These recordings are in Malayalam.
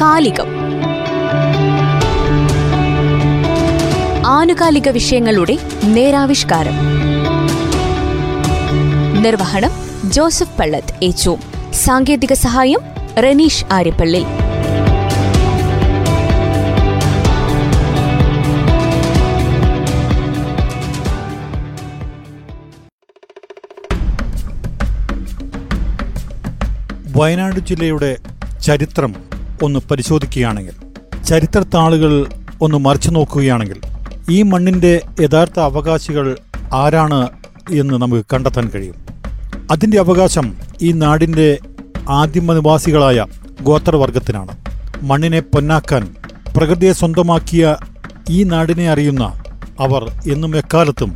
കാലികം ആനുകാലിക വിഷയങ്ങളുടെ നേരാവിഷ്കാരം. നിർവഹണം ജോസഫ് പള്ളത്ത് ഏച്ചു സാങ്കേതിക സഹായം റനീഷ് ആര്യപ്പള്ളി. വയനാട് ജില്ലയുടെ ചരിത്രം ഒന്ന് പരിശോധിക്കുകയാണെങ്കിൽ ചരിത്രത്താളുകൾ ഒന്ന് മറിച്ചു നോക്കുകയാണെങ്കിൽ ഈ മണ്ണിന്റെ യഥാർത്ഥ അവകാശികൾ ആരാണ് എന്ന് നമുക്ക് കണ്ടെത്താൻ കഴിയും. അതിന്റെ അവകാശം ഈ നാടിന്റെ ആദിമ നിവാസികളായ ഗോത്രവർഗത്തിനാണ് മണ്ണിനെ പൊന്നാക്കാൻ പ്രകൃതിയെ സ്വന്തമാക്കിയ ഈ നാടിനെ അറിയുന്ന അവർ എന്നും എക്കാലത്തും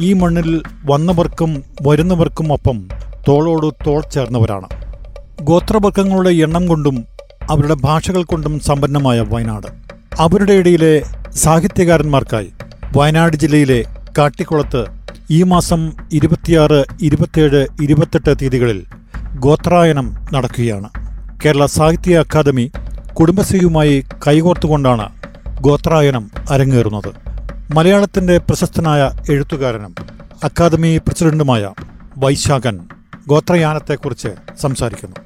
ഈ മണ്ണിൽ വന്നവർക്കും വരുന്നവർക്കും ഒപ്പം തോളോട് തോൾ ചേർന്നവരാണ്. ഗോത്രവർഗങ്ങളുടെ എണ്ണം കൊണ്ടും അവരുടെ ഭാഷകൾ കൊണ്ടും സമ്പന്നമായ വയനാട്. അവരുടെ ഇടയിലെ സാഹിത്യകാരന്മാർക്കായി വയനാട് ജില്ലയിലെ കാട്ടിക്കുളത്ത് ഈ മാസം ഇരുപത്തിയാറ് ഇരുപത്തിയേഴ് ഇരുപത്തെട്ട് തീയതികളിൽ ഗോത്രായനം നടക്കുകയാണ്. കേരള സാഹിത്യ അക്കാദമി കുടുംബശ്രീയുമായി കൈകോർത്തുകൊണ്ടാണ് ഗോത്രായനം അരങ്ങേറുന്നത്. മലയാളത്തിന്റെ പ്രശസ്തനായ എഴുത്തുകാരനും അക്കാദമി പ്രസിഡന്റുമായ വൈശാഖൻ ഗോത്രയാനത്തെക്കുറിച്ച് സംസാരിക്കുന്നു.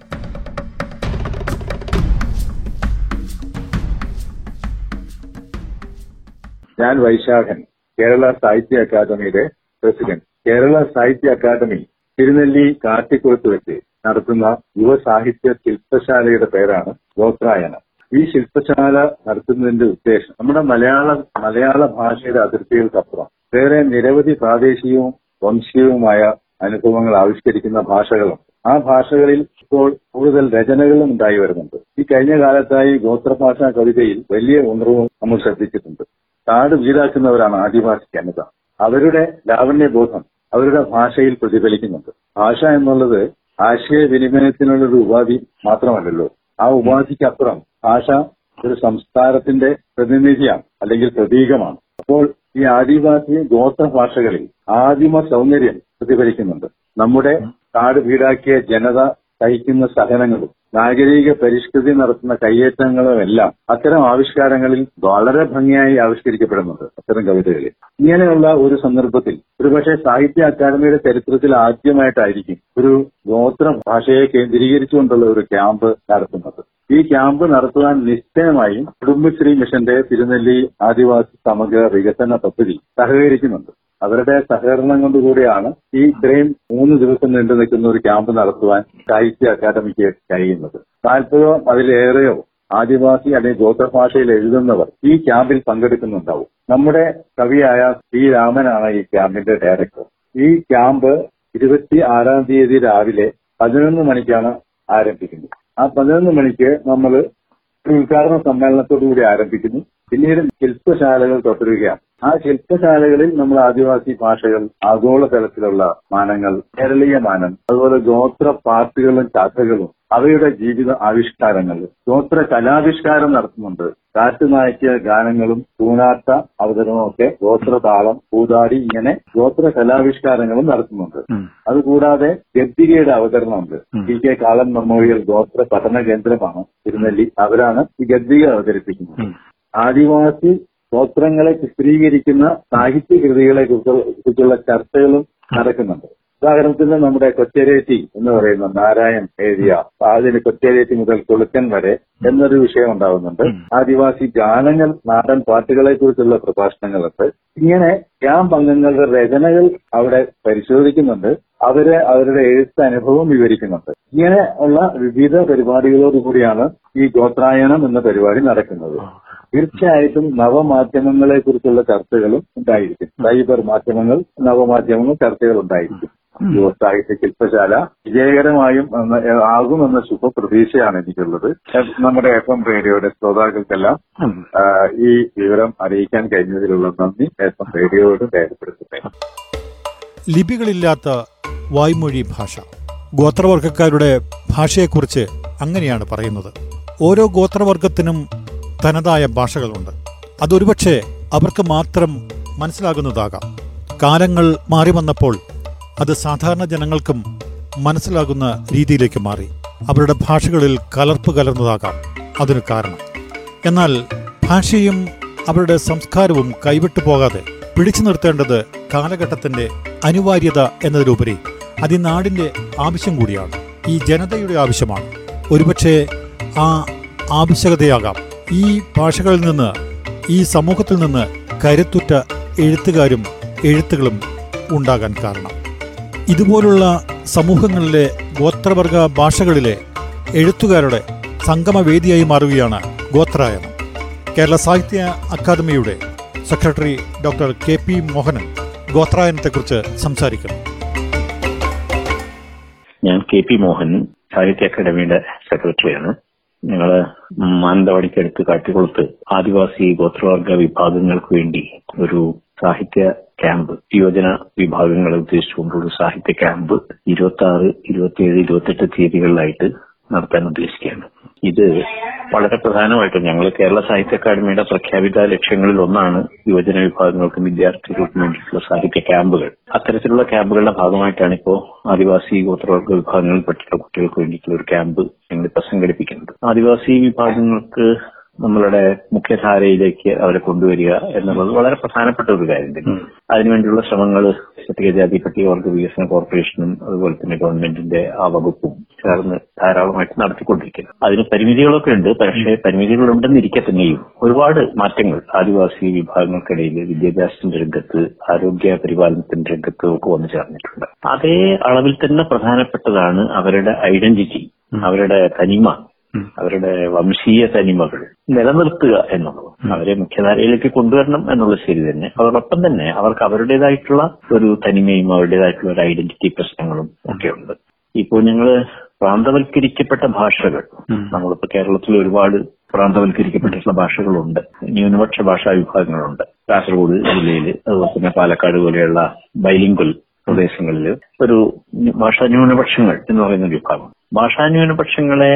ഞാൻ വൈശാഖൻ കേരള സാഹിത്യ അക്കാദമിയുടെ പ്രസിഡന്റ്. കേരള സാഹിത്യ അക്കാദമി തിരുനെല്ലി കാട്ടിക്കുളത്ത് വെച്ച് നടത്തുന്ന യുവസാഹിത്യ ശില്പശാലയുടെ പേരാണ് ഗോത്രായനം. ഈ ശില്പശാല നടത്തുന്നതിന്റെ ഉദ്ദേശം നമ്മുടെ മലയാള മലയാള ഭാഷയുടെ അതിർത്തികൾക്കപ്പുറം വേറെ നിരവധി പ്രാദേശികവും വംശീയവുമായ അനുഭവങ്ങൾ ആവിഷ്കരിക്കുന്ന ഭാഷകളും ആ ഭാഷകളിൽ ഇപ്പോൾ കൂടുതൽ രചനകളും ഉണ്ടായി വരുന്നുണ്ട്. ഈ കഴിഞ്ഞ കാലത്തായി ഗോത്രഭാഷാ കവിതയിൽ വലിയ ഉണർവും നമ്മൾ ശ്രദ്ധിച്ചിട്ടുണ്ട്. കാട് വീടാക്കുന്നവരാണ് ആദിവാസി ജനത. അവരുടെ ലാവണ്യബോധം അവരുടെ ഭാഷയിൽ പ്രതിഫലിക്കുന്നുണ്ട്. ഭാഷ എന്നുള്ളത് ആശയവിനിമയത്തിനുള്ള ഒരു ഉപാധി മാത്രമല്ലല്ലോ. ആ ഉപാധിക്കപ്പുറം ഭാഷ ഒരു സംസ്കാരത്തിന്റെ പ്രതിനിധിയാണ് അല്ലെങ്കിൽ പ്രതീകമാണ്. അപ്പോൾ ഈ ആദിവാസി ഗോത്ര ഭാഷകളിൽ ആദിമ സൗന്ദര്യം പ്രതിഫലിക്കുന്നുണ്ട്. നമ്മുടെ കാട് വീടാക്കിയ ജനത സഹിക്കുന്ന സഹനങ്ങളും നാഗരിക പരിഷ്കൃതി നടത്തുന്ന കയ്യേറ്റങ്ങളും എല്ലാം അത്തരം ആവിഷ്കാരങ്ങളിൽ വളരെ ഭംഗിയായി ആവിഷ്കരിക്കപ്പെടുന്നുണ്ട് അത്തരം കവിതകളിൽ. ഇങ്ങനെയുള്ള ഒരു സന്ദർഭത്തിൽ ഒരുപക്ഷെ സാഹിത്യ അക്കാദമിയുടെ ചരിത്രത്തിൽ ആദ്യമായിട്ടായിരിക്കും ഒരു ഗോത്ര ഭാഷയെ കേന്ദ്രീകരിച്ചുകൊണ്ടുള്ള ഒരു ക്യാമ്പ് നടത്തുന്നത്. ഈ ക്യാമ്പ് നടത്തുവാൻ നിശ്ചയമായും കുടുംബശ്രീ മിഷന്റെ തിരുനെല്ലി ആദിവാസി സമഗ്ര വികസന പദ്ധതി സഹകരിക്കുന്നുണ്ട്. അവരുടെ സഹകരണം കൊണ്ടുകൂടിയാണ് ഈ ഇത്രയും മൂന്ന് ദിവസം നീണ്ടു നിൽക്കുന്ന ഒരു ക്യാമ്പ് നടത്തുവാൻ സാഹിത്യ അക്കാദമിക്ക് കഴിയുന്നത്. നാൽപ്പതോ അതിലേറെയോ ആദിവാസി അല്ലെങ്കിൽ ഗോത്രഭാഷയിൽ എഴുതുന്നവർ ഈ ക്യാമ്പിൽ പങ്കെടുക്കുന്നുണ്ടാവും. നമ്മുടെ കവിയായ പി രാമനാണ് ഈ ക്യാമ്പിന്റെ ഡയറക്ടർ. ഈ ക്യാമ്പ് ഇരുപത്തി ആറാം തീയതി രാവിലെ പതിനൊന്ന് മണിക്കാണ് ആരംഭിക്കുന്നത്. ആ പതിനൊന്ന് മണിക്ക് നമ്മൾ ഉദ്ഘാടന സമ്മേളനത്തോടുകൂടി ആരംഭിക്കുന്നു. പിന്നീട് ശില്പശാലകൾ തുടരുകയാണ് ആ ശില്പശാലകളിൽ നമ്മൾ ആദിവാസി ഭാഷകൾ ആഗോള തലത്തിലുള്ള മാനങ്ങൾ കേരളീയ മാനം അതുപോലെ ഗോത്ര പാർട്ടികളും കഥകളും അവയുടെ ജീവിത ആവിഷ്കാരങ്ങൾ ഗോത്ര കലാവിഷ്കാരം നടത്തുന്നുണ്ട്. കാറ്റുനായ്ക്ക് ഗാനങ്ങളും പൂനാട്ട അവതരണവും ഒക്കെ ഗോത്രതാളം പൂതാടി ഇങ്ങനെ ഗോത്ര കലാവിഷ്കാരങ്ങളും നടത്തുന്നുണ്ട്. അതുകൂടാതെ ഗദ്ദികയുടെ അവതരണമുണ്ട്. ടി കെ കാളൻ മെമ്മോറിയൽ ഗോത്ര പഠന കേന്ദ്രമാണ് തിരുനെല്ലി. അവരാണ് ഈ ഗദ്ദിക അവതരിപ്പിക്കുന്നത്. ആദിവാസി ഗോത്രങ്ങളെ ചിത്രീകരിക്കുന്ന സാഹിത്യ കൃതികളെ കുറിച്ചുള്ള ചർച്ചകളും നടക്കുന്നുണ്ട്. ഉദാഹരണത്തിന് നമ്മുടെ കൊച്ചേരേറ്റി എന്ന് പറയുന്ന നാരായൺ എഴുതിയ അതിന് കൊച്ചേരേറ്റി മുതൽ കൊളുക്കൻ വരെ എന്നൊരു വിഷയം ഉണ്ടാവുന്നുണ്ട്. ആദിവാസി ഗാനങ്ങൾ നാടൻ പാട്ടുകളെ കുറിച്ചുള്ള പ്രഭാഷണങ്ങളുണ്ട്. ഇങ്ങനെ ക്യാമ്പ് അംഗങ്ങളുടെ രചനകൾ അവിടെ പരിശോധിക്കുന്നുണ്ട്. അവർ അവരുടെ എഴുത്ത് അനുഭവം വിവരിക്കുന്നുണ്ട്. ഇങ്ങനെ ഉള്ള വിവിധ പരിപാടികളോടുകൂടിയാണ് ഈ ഗോത്രായണം എന്ന പരിപാടി നടക്കുന്നത്. തീർച്ചയായിട്ടും നവമാധ്യമങ്ങളെ കുറിച്ചുള്ള ചർച്ചകളും ഉണ്ടായിരിക്കും. സൈബർ മാധ്യമങ്ങൾ നവമാധ്യമങ്ങൾ ചർച്ചകൾ ഉണ്ടായിരിക്കും. യുവസാഹിത്യ ശില്പശാല വിജയകരമായും ആകുമെന്ന ശുഭ പ്രതീക്ഷയാണ് എനിക്കുള്ളത് നമ്മുടെ എഫ് എം റേഡിയോയുടെ ശ്രോതാക്കൾക്കെല്ലാം ഈ വിവരം അറിയിക്കാൻ കഴിഞ്ഞതിലുള്ള നന്ദി എഫ് എം റേഡിയോയോട് രേഖപ്പെടുത്തുന്നേ. ലിപികളില്ലാത്ത വായ്മൊഴി ഭാഷ. ഗോത്രവർഗക്കാരുടെ ഭാഷയെക്കുറിച്ച് അങ്ങനെയാണ് പറയുന്നത്. ഓരോ ഗോത്രവർഗത്തിനും തനതായ ഭാഷകളുണ്ട്. അതൊരുപക്ഷെ അവർക്ക് മാത്രം മനസ്സിലാകുന്നതാകാം. കാലങ്ങൾ മാറി വന്നപ്പോൾ അത് സാധാരണ ജനങ്ങൾക്കും മനസ്സിലാകുന്ന രീതിയിലേക്ക് മാറി. അവരുടെ ഭാഷകളിൽ കലർപ്പ് കലർന്നതാകാം. അതിന് കാരണം. എന്നാൽ ഭാഷയും അവരുടെ സംസ്കാരവും കൈവിട്ടു പോകാതെ പിടിച്ചു നിർത്തേണ്ടത് കാലഘട്ടത്തിന്റെ അനിവാര്യത എന്നതിലുപരി അത് ഈ നാടിന്റെ ആവശ്യം കൂടിയാണ്. ഈ ജനതയുടെ ആവശ്യമാണ്. ഒരുപക്ഷെ ആ ആവശ്യകതയാകാം. ഈ ഭാഷകളിൽ നിന്ന് ഈ സമൂഹത്തിൽ നിന്ന് കരുത്തുറ്റ എഴുത്തുകാരും എഴുത്തുകളും ഉണ്ടാകാൻ കാരണം. ഇതുപോലുള്ള സമൂഹങ്ങളിലെ ഗോത്രവർഗ ഭാഷകളിലെ എഴുത്തുകാരുടെ സംഗമവേദിയായി മാറുകയാണ് ഗോത്രായനം കേരള സാഹിത്യ അക്കാദമിയുടെ secretary doctor K P Mohanan ഗോത്രായനത്തെക്കുറിച്ച് സംസാരിക്കണം ഞാൻ കെ പി മോഹൻ സാഹിത്യ അക്കാദമിയുടെ സെക്രട്ടറിയാണ്. ഞങ്ങൾ മാനന്തവാടിക്കടുത്ത് കാട്ടിക്കുളത്ത് ആദിവാസി ഗോത്രവർഗ വിഭാഗങ്ങൾക്ക് വേണ്ടി ഒരു സാഹിത്യ ക്യാമ്പ് യുവജന വിഭാഗങ്ങളെ ഉദ്ദേശിച്ചുകൊണ്ടുള്ള സാഹിത്യ ക്യാമ്പ് ഇരുപത്തി ആറ് ഇരുപത്തിയേഴ് ഇരുപത്തെട്ട് തീയതികളിലായിട്ട് നടത്താൻ ഉദ്ദേശിക്കുകയാണ്. ഇത് വളരെ പ്രധാനമായിട്ടും ഞങ്ങൾ കേരള സാഹിത്യ അക്കാദമിയുടെ പ്രഖ്യാപിത ലക്ഷ്യങ്ങളിൽ ഒന്നാണ് യുവജന വിഭാഗങ്ങൾക്കും വിദ്യാർത്ഥികൾക്കും വേണ്ടിയിട്ടുള്ള സാഹിത്യ ക്യാമ്പുകൾ. അത്തരത്തിലുള്ള ക്യാമ്പുകളുടെ ഭാഗമായിട്ടാണ് ഇപ്പോൾ ആദിവാസി ഗോത്രവർഗ വിഭാഗങ്ങളിൽപ്പെട്ടിട്ടുള്ള കുട്ടികൾക്ക് വേണ്ടിയിട്ടുള്ള ഒരു ക്യാമ്പ് ഞങ്ങളിപ്പോൾ സംഘടിപ്പിക്കുന്നത്. ആദിവാസി വിഭാഗങ്ങൾക്ക് നമ്മളുടെ മുഖ്യധാരയിലേക്ക് അവരെ കൊണ്ടുവരിക എന്നുള്ളത് വളരെ പ്രധാനപ്പെട്ട ഒരു കാര്യം തന്നെ അതിനുവേണ്ടിയുള്ള ശ്രമങ്ങൾ പട്ടികജാതി പട്ടികവർഗ വികസന കോർപ്പറേഷനും അതുപോലെ തന്നെ ഗവൺമെന്റിന്റെ ആ വകുപ്പും ചേർന്ന് ധാരാളമായിട്ട് നടത്തിക്കൊണ്ടിരിക്കുന്നു. അതിന് പരിമിതികളൊക്കെ ഉണ്ട് പക്ഷേ പരിമിതികളുണ്ടെന്നിരിക്കെ തന്നെയും ഒരുപാട് മാറ്റങ്ങൾ ആദിവാസി വിഭാഗങ്ങൾക്കിടയിൽ വിദ്യാഭ്യാസത്തിന്റെ രംഗത്ത് ആരോഗ്യ പരിപാലനത്തിന്റെ രംഗത്ത് ഒക്കെ വന്നു ചേർന്നിട്ടുണ്ട്. അതേ അളവിൽ തന്നെ പ്രധാനപ്പെട്ടതാണ് അവരുടെ ഐഡന്റിറ്റി അവരുടെ തനിമ അവരുടെ വംശീയ തനിമകൾ നിലനിർത്തുക എന്നുള്ളത്. അവരെ മുഖ്യധാരയിലേക്ക് കൊണ്ടുവരണം എന്നുള്ളത് ശരി തന്നെ. അതോടൊപ്പം തന്നെ അവർക്ക് അവരുടേതായിട്ടുള്ള ഒരു തനിമയും അവരുടേതായിട്ടുള്ള ഒരു ഐഡന്റിറ്റി പ്രശ്നങ്ങളും ഒക്കെ ഉണ്ട്. ഇപ്പോൾ ഞങ്ങൾ പ്രാന്തവൽക്കരിക്കപ്പെട്ട ഭാഷകൾ നമ്മളിപ്പോ കേരളത്തിൽ ഒരുപാട് പ്രാന്തവൽക്കരിക്കപ്പെട്ടിട്ടുള്ള ഭാഷകളുണ്ട്. ന്യൂനപക്ഷ ഭാഷാ വിഭാഗങ്ങളുണ്ട്. കാസർഗോഡ് ജില്ലയിൽ അതുപോലെ തന്നെ പാലക്കാട് പോലെയുള്ള ബൈലിംഗുൽ പ്രദേശങ്ങളിൽ ഒരു ഭാഷാ ന്യൂനപക്ഷങ്ങൾ എന്ന് പറയുന്ന വിഭാഗം. ഭാഷാ ന്യൂനപക്ഷങ്ങളെ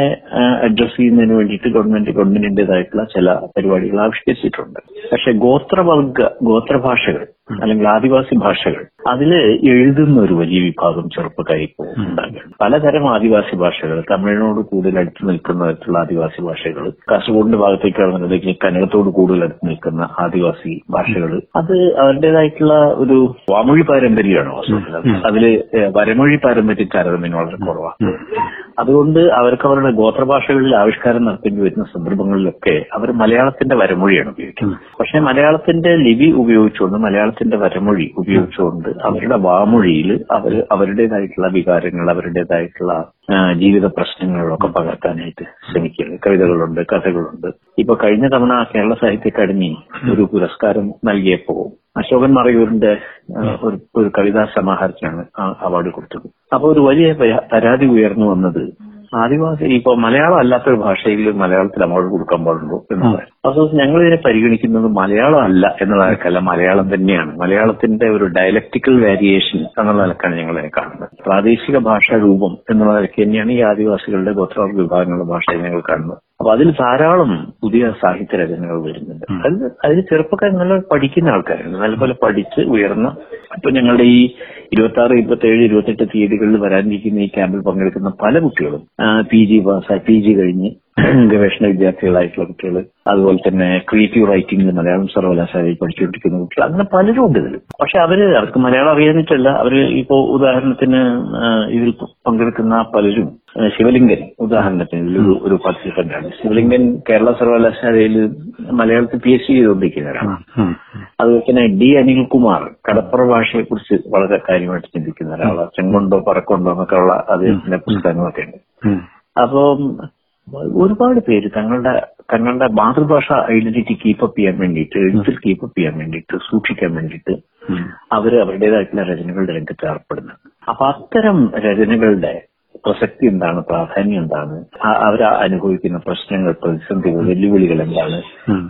അഡ്രസ് ചെയ്യുന്നതിന് വേണ്ടിയിട്ട് ഗവൺമെന്റ് ഗവൺമെന്റിന്റേതായിട്ടുള്ള ചില പരിപാടികൾ ആവിഷ്കരിച്ചിട്ടുണ്ട്. പക്ഷെ ഗോത്രവർഗ ഗോത്രഭാഷകൾ അല്ലെങ്കിൽ ആദിവാസി ഭാഷകൾ. അതിൽ എഴുതുന്ന ഒരു വലിയ വിഭാഗം ചെറുപ്പക്കാരി ഇപ്പോൾ ഉണ്ടാകുകയാണ്. പലതരം ആദിവാസി ഭാഷകൾ തമിഴിനോട് കൂടുതൽ അടുത്ത് നിൽക്കുന്ന തരത്തിലുള്ള ആദിവാസി ഭാഷകൾ കാസർഗോഡിന്റെ ഭാഗത്തേക്ക് കടന്നിട്ടുണ്ടെങ്കിൽ കന്നഡത്തോട് കൂടുതൽ അടുത്ത് നിൽക്കുന്ന ആദിവാസി ഭാഷകൾ അത് അവരുടേതായിട്ടുള്ള ഒരു വാമൊഴി പാരമ്പര്യമാണ്? വാസ്തവത്തിൽ അതിൽ ഏഹ്, വരമൊഴി പാരമ്പര്യം താരതമ്യം വളരെ കുറവാണ്. അതുകൊണ്ട് അവർക്ക് അവരുടെ ഗോത്രഭാഷകളിൽ ആവിഷ്കാരം നടത്തേണ്ടി വരുന്ന സന്ദർഭങ്ങളിലൊക്കെ അവർ മലയാളത്തിന്റെ വരമൊഴിയാണ് ഉപയോഗിക്കുന്നത്. പക്ഷെ മലയാളത്തിന്റെ ലിപി ഉപയോഗിച്ചുകൊണ്ട് മലയാളത്തിന്റെ വരമൊഴി ഉപയോഗിച്ചുകൊണ്ട് അവരുടെ വാമൊഴിയിൽ അവർ അവരുടേതായിട്ടുള്ള വികാരങ്ങൾ അവരുടേതായിട്ടുള്ള ജീവിത പ്രശ്നങ്ങളൊക്കെ പകർത്താനായിട്ട് ശ്രമിക്കുന്നത് കവിതകളുണ്ട് കഥകളുണ്ട്. ഇപ്പൊ കഴിഞ്ഞ തവണ കേരള സാഹിത്യ അക്കാദമി ഒരു പുരസ്കാരം നൽകിയപ്പോ അശോകൻ മറയൂരിന്റെ ഒരു ഒരു കവിതാ സമാഹാരത്തിനാണ് ആ അവാർഡ് കൊടുത്തത്. അപ്പൊ ഒരു വലിയ പരാ- പരാതി ഉയർന്നു വന്നത് ആദിവാസി ഇപ്പൊ മലയാളം അല്ലാത്തൊരു ഭാഷയിൽ മലയാളത്തിൽ അങ്ങോട്ട് കൊടുക്കാൻ പാടുള്ളൂ എന്നുള്ളത് അപ്പോൾ ഞങ്ങൾ ഇതിനെ പരിഗണിക്കുന്നത് മലയാളം അല്ല എന്നുള്ള നിലക്കല്ല മലയാളം തന്നെയാണ്. മലയാളത്തിന്റെ ഒരു ഡയലക്ടിക്കൽ വേരിയേഷൻ എന്നുള്ള നിലക്കാണ് ഞങ്ങൾ അതിനെ കാണുന്നത്. പ്രാദേശിക ഭാഷാ രൂപം എന്നുള്ള നിലയ്ക്ക് തന്നെയാണ് ഈ ആദിവാസികളുടെ ഗോത്രവർഗ വിഭാഗങ്ങളുടെ ഭാഷയെ ഞങ്ങൾ കാണുന്നത്. അപ്പൊ അതിൽ ധാരാളം പുതിയ സാഹിത്യ രചനകൾ വരുന്നുണ്ട്. അതിൽ അതിൽ ചെറുപ്പക്കാർ നല്ല പഠിക്കുന്ന ആൾക്കാരുണ്ട്. നല്ലപോലെ പഠിച്ച് ഉയർന്ന ഇപ്പൊ ഞങ്ങളുടെ ഈ ഇരുപത്തി ആറ് ഇരുപത്തി ഏഴ് ഇരുപത്തെട്ട് തീയതികളിൽ വരാനിരിക്കുന്ന ഈ ക്യാമ്പിൽ പങ്കെടുക്കുന്ന പല കുട്ടികളും പി ജി പാസ്സായി പി ജി കഴിഞ്ഞ് ഗവേഷണ വിദ്യാർത്ഥികളായിട്ടുള്ള കുട്ടികൾ അതുപോലെ തന്നെ ക്രിയേറ്റീവ് റൈറ്റിംഗിൽ മലയാളം സർവകലാശാലയിൽ പഠിച്ചുകൊണ്ടിരിക്കുന്ന കുട്ടികൾ അങ്ങനെ പലരും ഉണ്ട് ഇതിൽ. പക്ഷെ അവർ അവർക്ക് മലയാളം അറിയാനിട്ടല്ല അവർ ഇപ്പോ ഉദാഹരണത്തിന് ഇതിൽ പങ്കെടുക്കുന്ന പലരും ശിവലിംഗൻ ഉദാഹരണത്തിന് ഇതിലൊരു ഒരു പാർട്ടിസിപ്പന്റ് ആണ് ശിവലിംഗൻ കേരള സർവകലാശാലയിൽ മലയാളത്തിൽ പി എച്ച് ഡി ചെയ്തുകൊണ്ടിരിക്കുന്നവരാണ്. അതുപോലെ തന്നെ ഡി അനിൽകുമാർ കടപ്പുറ ഭാഷയെ കുറിച്ച് വളരെ കാര്യമായിട്ട് ചിന്തിക്കുന്ന ഒരാളാണ് ചെങ്കൊണ്ടോ പറക്കൊണ്ടോ എന്നൊക്കെ ഉള്ള അദ്ദേഹത്തിന്റെ പുസ്തകങ്ങളൊക്കെ ഉണ്ട്. അപ്പം ഒരുപാട് പേര് തങ്ങളുടെ തങ്ങളുടെ മാതൃഭാഷ ഐഡന്റിറ്റി കീപ്പപ്പ് ചെയ്യാൻ വേണ്ടിയിട്ട് എഴുത്തിൽ കീപ്പപ്പ് ചെയ്യാൻ വേണ്ടിയിട്ട് സൂക്ഷിക്കാൻ വേണ്ടിയിട്ട് അവർ അവരുടേതായിട്ടുള്ള രചനകളുടെ രംഗത്ത് ഏർപ്പെടുന്നത് അപ്പൊ അത്തരം രചനകളുടെ പ്രസക്തി എന്താണ്? പ്രാധാന്യം എന്താണ്? അവർ അനുഭവിക്കുന്ന പ്രശ്നങ്ങൾ പ്രതിസന്ധികൾ വെല്ലുവിളികൾ എന്താണ്?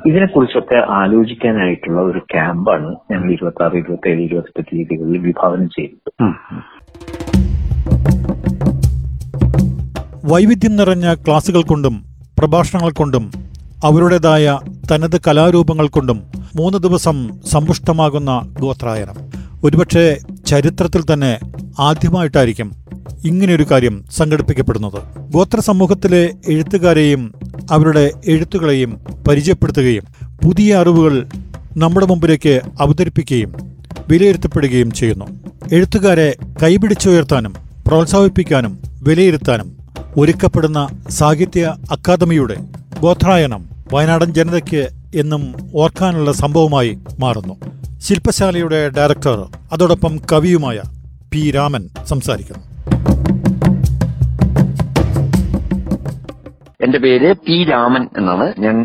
ഇതിനെക്കുറിച്ചൊക്കെ ആലോചിക്കാനായിട്ടുള്ള ഒരു ക്യാമ്പാണ് ഞങ്ങൾ ഇരുപത്തി ആറ് ഇരുപത്തി ഏഴ് ഇരുപത്തെട്ട് തീയതികളിൽ വിഭാവനം ചെയ്യുന്നത് വൈവിധ്യം നിറഞ്ഞ ക്ലാസുകൾ കൊണ്ടും പ്രഭാഷണങ്ങൾ കൊണ്ടും അവരുടേതായ തനത് കലാരൂപങ്ങൾ കൊണ്ടും മൂന്ന് ദിവസം സമ്പുഷ്ടമാകുന്ന ഗോത്രായനം. ഒരുപക്ഷെ ചരിത്രത്തിൽ തന്നെ ആദ്യമായിട്ടായിരിക്കും ഇങ്ങനെയൊരു കാര്യം സംഘടിപ്പിക്കപ്പെടുന്നത്. ഗോത്ര സമൂഹത്തിലെ എഴുത്തുകാരെയും അവരുടെ എഴുത്തുകളെയും പരിചയപ്പെടുത്തുകയും പുതിയ അറിവുകൾ നമ്മുടെ മുമ്പിലേക്ക് അവതരിപ്പിക്കുകയും വിലയിരുത്തപ്പെടുകയും ചെയ്യുന്നു. എഴുത്തുകാരെ കൈപിടിച്ചുയർത്താനും പ്രോത്സാഹിപ്പിക്കാനും വിലയിരുത്താനും ഒരുക്കപ്പെടുന്ന സാഹിത്യ അക്കാദമിയുടെ ഗോത്രായനം വയനാടൻ ജനതയ്ക്ക് എന്നും ഓർക്കാനുള്ള സംഭവമായി മാറുന്നു. ശില്പശാലയുടെ ഡയറക്ടർ അതോടൊപ്പം കവിയുമായ പി രാമൻ സംസാരിക്കുന്നു. എന്റെ പേര് പി രാമൻ എന്നാണ്. ഞാൻ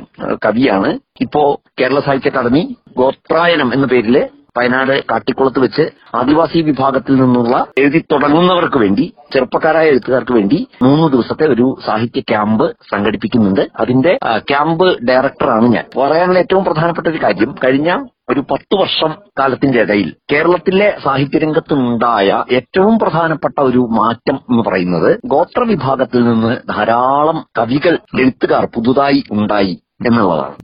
കവിയാണ്. ഇപ്പോ കേരള സാഹിത്യ അക്കാദമി ഗോത്രായനം എന്ന പേരിൽ വയനാട് കാട്ടിക്കുളത്ത് വെച്ച് ആദിവാസി വിഭാഗത്തിൽ നിന്നുള്ള എഴുതി തുടങ്ങുന്നവർക്ക് വേണ്ടി ചെറുപ്പക്കാരായ എഴുത്തുകാർക്ക് വേണ്ടി മൂന്ന് ദിവസത്തെ ഒരു സാഹിത്യ ക്യാമ്പ് സംഘടിപ്പിക്കുന്നുണ്ട്. അതിന്റെ ക്യാമ്പ് ഡയറക്ടറാണ് ഞാൻ. പറയാനുള്ള ഏറ്റവും പ്രധാനപ്പെട്ട ഒരു കാര്യം കഴിഞ്ഞ ഒരു പത്ത് വർഷം കാലത്തിന്റെ ഇടയിൽ കേരളത്തിലെ സാഹിത്യരംഗത്തുണ്ടായ ഏറ്റവും പ്രധാനപ്പെട്ട ഒരു മാറ്റം എന്ന് പറയുന്നത് ഗോത്ര വിഭാഗത്തിൽ നിന്ന് ധാരാളം കവികൾ എഴുത്തുകാർ പുതുതായി ഉണ്ടായി എന്നുള്ളതാണ്.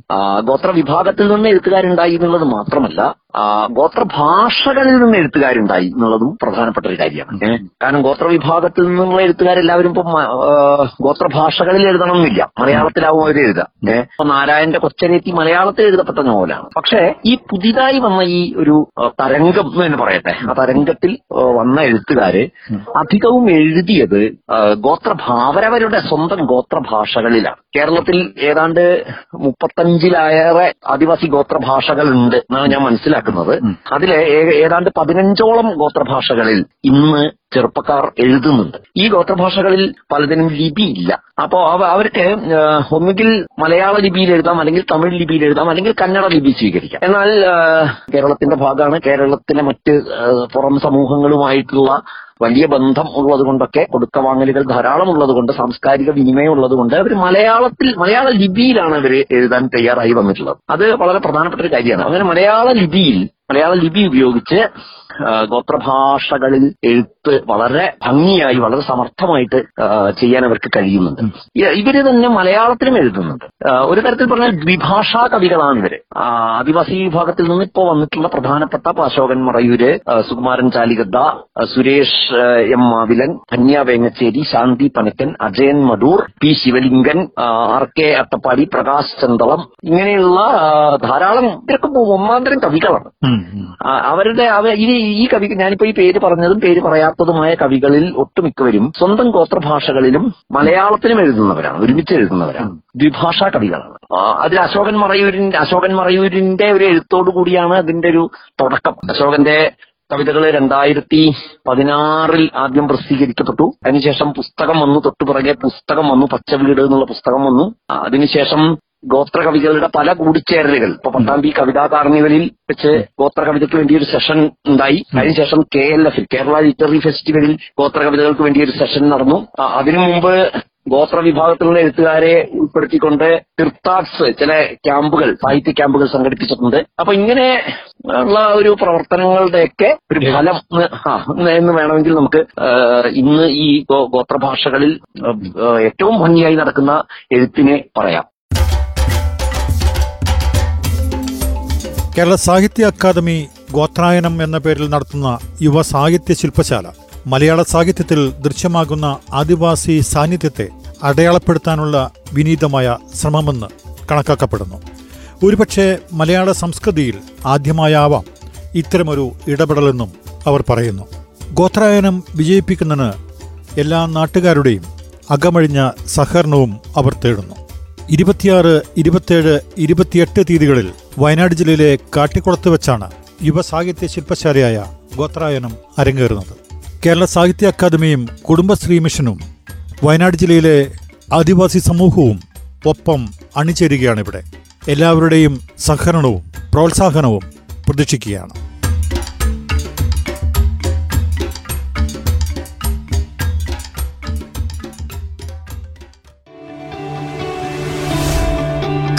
ഗോത്ര വിഭാഗത്തിൽ നിന്ന് എഴുത്തുകാരുണ്ടായി എന്നുള്ളത് മാത്രമല്ല ആ, ഗോത്ര ഭാഷകളിൽ നിന്ന് എഴുത്തുകാരുണ്ടായി എന്നുള്ളതും പ്രധാനപ്പെട്ട ഒരു കാര്യമാണ്. കാരണം ഗോത്ര വിഭാഗത്തിൽ നിന്നുള്ള എഴുത്തുകാരെല്ലാവരും ഇപ്പം ഗോത്ര ഭാഷകളിൽ എഴുതണമെന്നില്ല. മലയാളത്തിലാവും അവർ എഴുതാം ഇപ്പൊ നാരായണന്റെ കൊച്ചനേറ്റി മലയാളത്തിൽ എഴുതപ്പെട്ട നോവലാണ്. പക്ഷേ ഈ പുതിയതായി വന്ന ഈ ഒരു തരംഗം എന്ന് തന്നെ പറയട്ടെ ആ തരംഗത്തിൽ വന്ന എഴുത്തുകാര് അധികവും എഴുതിയത് ഗോത്രഭാവരവരുടെ ഗോത്ര ഭാവരവരുടെ സ്വന്തം ഗോത്ര ഭാഷകളിലാണ് കേരളത്തിൽ ഏതാണ്ട് മുപ്പത്തഞ്ചിലേറെ ആദിവാസി ഗോത്ര ഭാഷകളുണ്ട് എന്നാണ് ഞാൻ മനസ്സിലാക്കുന്നത്. അതിലെ ഏ- ഏതാണ്ട് പതിനഞ്ചോളം ഗോത്രഭാഷകളിൽ ഇന്ന് ചെറുപ്പക്കാർ എഴുതുന്നുണ്ട്. ഈ ഗോത്രഭാഷകളിൽ പലതിനും ലിപിയില്ല. അപ്പോ അവ അവർക്ക് ഒന്നുകിൽ മലയാള ലിപിയിൽ എഴുതാം അല്ലെങ്കിൽ തമിഴ് ലിപിയിൽ എഴുതാം അല്ലെങ്കിൽ കന്നഡ ലിപി സ്വീകരിക്കാം. എന്നാൽ കേരളത്തിന്റെ ഭാഗമാണ് കേരളത്തിലെ മറ്റ് പുറം സമൂഹങ്ങളുമായിട്ടുള്ള വലിയ ബന്ധം ഉള്ളത് കൊണ്ടൊക്കെ കൊടുക്ക വാങ്ങലുകൾ ധാരാളം ഉള്ളത് കൊണ്ട് സാംസ്കാരിക വിനിമയം ഉള്ളത് കൊണ്ട് അവർ മലയാളത്തിൽ മലയാള ലിപിയിലാണ് അവർ എഴുതാൻ തയ്യാറായി വന്നിട്ടുള്ളത്. അത് വളരെ പ്രധാനപ്പെട്ട ഒരു കാര്യമാണ്. അങ്ങനെ മലയാള ലിപിയിൽ മലയാള ലിപി ഉപയോഗിച്ച് ഗോത്രഭാഷകളിൽ എഴുത്ത് വളരെ ഭംഗിയായി വളരെ സമർത്ഥമായിട്ട് ചെയ്യാൻ അവർക്ക് കഴിയുന്നുണ്ട്. ഇവർ തന്നെ മലയാളത്തിലും എഴുതുന്നുണ്ട്. ഒരു തരത്തിൽ പറഞ്ഞാൽ ദ്വിഭാഷാ കവികളാണ് ഇവർ. ആദിവാസി വിഭാഗത്തിൽ നിന്ന് ഇപ്പോൾ വന്നിട്ടുള്ള പ്രധാനപ്പെട്ട Ashokan Marayur Sukumaran Chalikadda Suresh M Mavilan Dhanya Vengacheri Shanthi Panakkan Ajayan Madur P Sivalingan R K Attappadi Prakash Chanthalam ഇങ്ങനെയുള്ള ധാരാളം ഇവരൊക്കെ ഒന്നാന്തരം കവികളാണ്. അവരുടെ അവ- ഈ ഈ കവി ഞാനിപ്പോ ഈ പേര് പറഞ്ഞതും പേര് പറയാത്തതുമായ കവികളിൽ ഒട്ടുമിക്കവരും സ്വന്തം ഗോത്രഭാഷകളിലും മലയാളത്തിലും എഴുതുന്നവരാണ് ഒരുമിച്ച് എഴുതുന്നവരാണ്. ദ്വിഭാഷാ കവികളാണ്. അതിൽ അശോകൻ മറയൂരിന്റെ അശോകൻ മറയൂരിന്റെ ഒരു എഴുത്തോടു കൂടിയാണ് അതിന്റെ ഒരു തുടക്കം. അശോകന്റെ കവിതകൾ രണ്ടായിരത്തി പതിനാറിൽ ആദ്യം പ്രസിദ്ധീകരിക്കപ്പെട്ടു. അതിനുശേഷം പുസ്തകം വന്നു തൊട്ടു പിറകെ പുസ്തകം വന്നു പച്ചവീട് എന്നുള്ള പുസ്തകം വന്നു. അതിനുശേഷം ഗോത്ര കവികളുടെ പല കൂടിച്ചേരലുകൾ. ഇപ്പൊ പത്താം തീയതി കവിതാ കാർണിവലിൽ വെച്ച് ഗോത്ര കവിതയ്ക്ക് വേണ്ടി ഒരു സെഷൻ ഉണ്ടായി അതിനുശേഷം കെ എൽ എഫിൽ കേരള ലിറ്റററി ഫെസ്റ്റിവലിൽ ഗോത്ര കവിതകൾക്ക് വേണ്ടി ഒരു സെഷൻ നടന്നു അതിനു മുമ്പ് ഗോത്ര വിഭാഗത്തിലുള്ള എഴുത്തുകാരെ ഉൾപ്പെടുത്തിക്കൊണ്ട് തിർത്താർട്സ് ചില ക്യാമ്പുകൾ സാഹിത്യ ക്യാമ്പുകൾ സംഘടിപ്പിച്ചിട്ടുണ്ട്. അപ്പൊ ഇങ്ങനെ ഉള്ള ഒരു പ്രവർത്തനങ്ങളുടെയൊക്കെ ഒരു ഫലം എന്ന് വേണമെങ്കിൽ നമുക്ക് ഇന്ന് ഈ ഗോത്രഭാഷകളിൽ ഏറ്റവും ഭംഗിയായി നടക്കുന്ന എഴുത്തിനെ പറയാം. കേരള സാഹിത്യ അക്കാദമി ഗോത്രായനം എന്ന പേരിൽ നടത്തുന്ന യുവ സാഹിത്യ ശില്പശാല മലയാള സാഹിത്യത്തിൽ ദൃശ്യമാകുന്ന ആദിവാസി സാന്നിധ്യത്തെ അടയാളപ്പെടുത്താനുള്ള വിനീതമായ ശ്രമമെന്ന് കണക്കാക്കപ്പെടുന്നു. ഒരുപക്ഷെ മലയാള സംസ്കൃതിയിൽ ആദ്യമായാവാം ഇത്തരമൊരു ഇടപെടലെന്നും അവർ പറയുന്നു. ഗോത്രായനം വിജയിപ്പിക്കുന്നതിന് എല്ലാ നാട്ടുകാരുടെയും അകമഴിഞ്ഞ സഹകരണവും അവർ തേടുന്നു. ഇരുപത്തിയാറ് ഇരുപത്തിയേഴ് ഇരുപത്തിയെട്ട് തീയതികളിൽ വയനാട് ജില്ലയിലെ കാട്ടിക്കുളത്ത് വെച്ചാണ് യുവസാഹിത്യ ശില്പശാലയായ ഗോത്രായനം അരങ്ങേറുന്നത്. കേരള സാഹിത്യ അക്കാദമിയും കുടുംബശ്രീ മിഷനും വയനാട് ജില്ലയിലെ ആദിവാസി സമൂഹവും ഒപ്പം അണിചേരുകയാണിവിടെ. എല്ലാവരുടെയും സഹകരണവും പ്രോത്സാഹനവും പ്രതീക്ഷിക്കുകയാണ്.